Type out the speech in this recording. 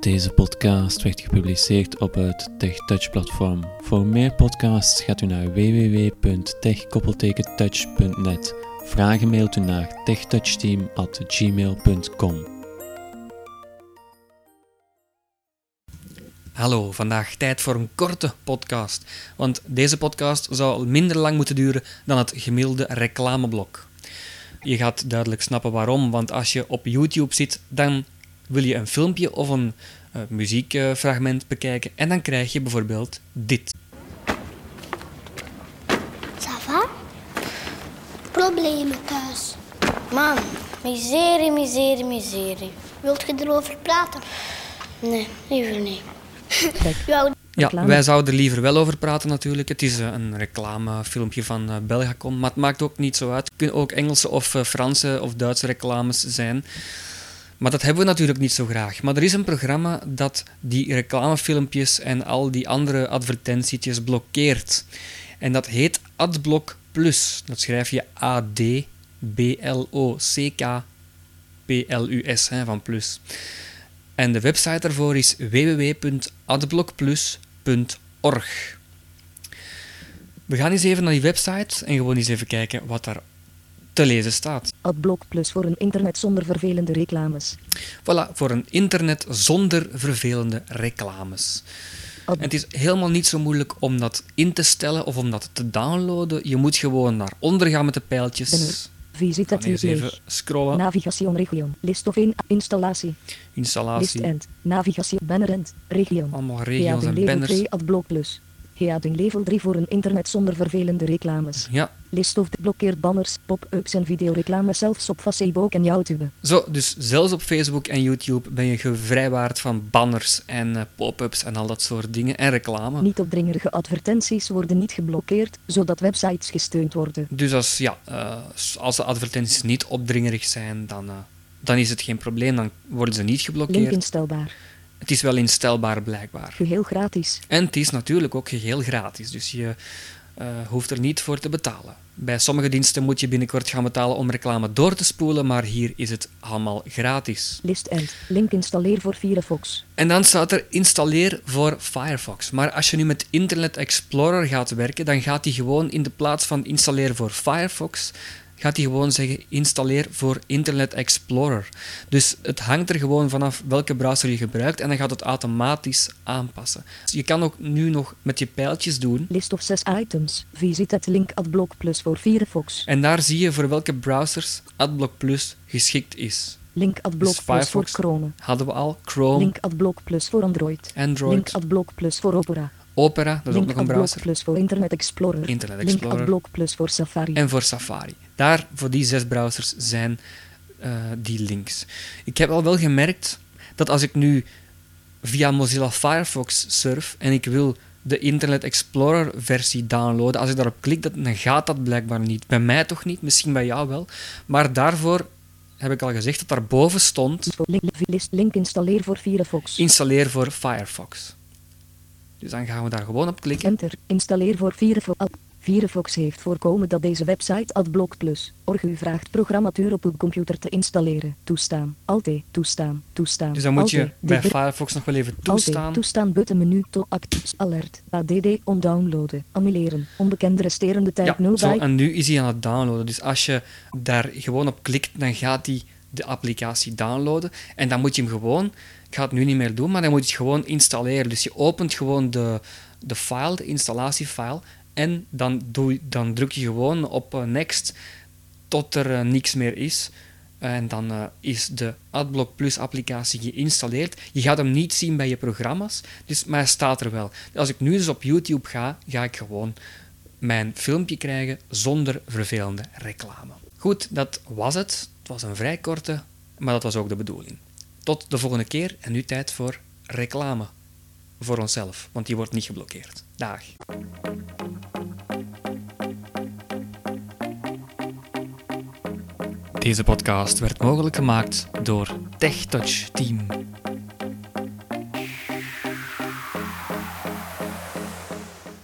Deze podcast werd gepubliceerd op het TechTouch-platform. Voor meer podcasts gaat u naar www.tech-touch.net. Vragen mailt u naar techtouchteam.gmail.com. Hallo, vandaag tijd voor een korte podcast. Want deze podcast zou minder lang moeten duren dan het gemiddelde reclameblok. Je gaat duidelijk snappen waarom, want als je op YouTube zit, dan wil je een filmpje of een uh, muziekfragment bekijken en dan krijg je bijvoorbeeld dit. Ça va? Problemen thuis. Man, miserie, miserie, miserie. Wilt je erover praten? Nee, liever niet. Ja, wij zouden er liever wel over praten natuurlijk. Het is eh, een reclamefilmpje van uh, Belgacom, maar het maakt ook niet zo uit. Het kunnen ook Engelse of Franse of Duitse reclames zijn. Maar dat hebben we natuurlijk niet zo graag. Maar er is een programma dat die reclamefilmpjes en al die andere advertentietjes blokkeert. En dat heet Adblock Plus. Dat schrijf je A-D-B-L-O-C-K-P-L-U-S van plus. En de website daarvoor is www.adblockplus.org. We gaan eens even naar die website en gewoon eens even kijken wat daar te lezen staat. Adblock Plus voor een internet zonder vervelende reclames. Voilà, voor een internet zonder vervelende reclames. En het is helemaal niet zo moeilijk om dat in te stellen of om dat te downloaden. Je moet gewoon naar onder gaan met de pijltjes. Visita Dan eens even scrollen. Navigation region. List of 1. Installatie. List Installatie. end. Navigation banner end. Region. Allemaal regio's en banners. 2 Adblock Plus. Heading level 3 voor een internet zonder vervelende reclames. Ja, List of blokkeert banners, pop-ups en videoreclames zelfs op Facebook en YouTube. Zo, dus zelfs op Facebook en YouTube ben je gevrijwaard van banners en eh, pop-ups en al dat soort dingen en reclame. Niet opdringerige advertenties worden niet geblokkeerd, zodat websites gesteund worden. Dus als, ja, eh, als de advertenties niet opdringerig zijn, dan, eh, dan is het geen probleem. Dan worden ze niet Link geblokkeerd. instelbaar. Het is wel instelbaar blijkbaar. Geheel gratis. En het is natuurlijk ook geheel gratis, dus je eh, hoeft er niet voor te betalen. Bij sommige diensten moet je binnenkort gaan betalen om reclame door te spoelen, maar hier is het allemaal gratis. List end. Link installeer voor Firefox. En dan staat er installeer voor Firefox. Maar als je nu met Internet Explorer gaat werken, dan gaat hij gewoon in de plaats van installeer voor Firefox, gaat hij gewoon zeggen installeer voor Internet Explorer. Dus het hangt er gewoon vanaf welke browser je gebruikt en dan gaat het automatisch aanpassen. Dus je kan ook nu nog met je pijltjes doen List of 6 items. Visit het link Adblock Plus voor Firefox. en daar zie je voor welke browsers AdBlock Plus geschikt is. Link Adblock Dus Plus voor. Chrome. Hadden we al Chrome, Link Adblock Plus voor Android. Android, Link Adblock Plus voor Opera. Opera, dat is ook Link nog een browser, Plus voor Internet Explorer. Internet Link Explorer. Adblock Plus voor Safari. en voor Safari. Daar, voor die zes browsers, zijn eh, die links. Ik heb al wel gemerkt dat als ik nu via Mozilla Firefox surf en ik wil de Internet Explorer versie downloaden, als ik daarop klik, dan gaat dat blijkbaar niet. Bij mij toch niet, misschien bij jou wel. Maar daarvoor heb ik al gezegd dat daarboven stond link, link installeer voor Firefox. installeer voor Firefox. Dus dan gaan we daar gewoon op klikken. Enter. Installeer voor Firefox. Firefox heeft voorkomen dat deze website Adblock Plus org u vraagt programmatuur op uw computer te installeren. Toestaan. Alt. Toestaan. Toestaan. Dus dan moet je Alt. bij Firefox nog wel even Alt. toestaan. Toestaan button menu to act alert. ADD ondownloaden. Annuleren. Onbekende resterende tijd Ja, 0 zo, en nu is hij aan het downloaden. Dus als je daar gewoon op klikt, dan gaat hij de applicatie downloaden. En dan moet je hem gewoon, ga het nu niet meer doen, maar dan moet je het gewoon installeren. Dus je opent gewoon de, de file, de installatiefile, en dan, doe, dan druk je gewoon op eh, next tot er eh, niks meer is. En dan eh, is de AdBlock Plus applicatie geïnstalleerd. Je gaat hem niet zien bij je programma's, dus, maar hij staat er wel. Als ik nu dus op YouTube ga, ga ik gewoon mijn filmpje krijgen zonder vervelende reclame. Goed, dat was het. Het was een vrij korte, maar dat was ook de bedoeling. Tot de volgende keer en nu tijd voor reclame. Voor onszelf, want die wordt niet geblokkeerd. Dag. Deze podcast werd mogelijk gemaakt door TechTouch Team.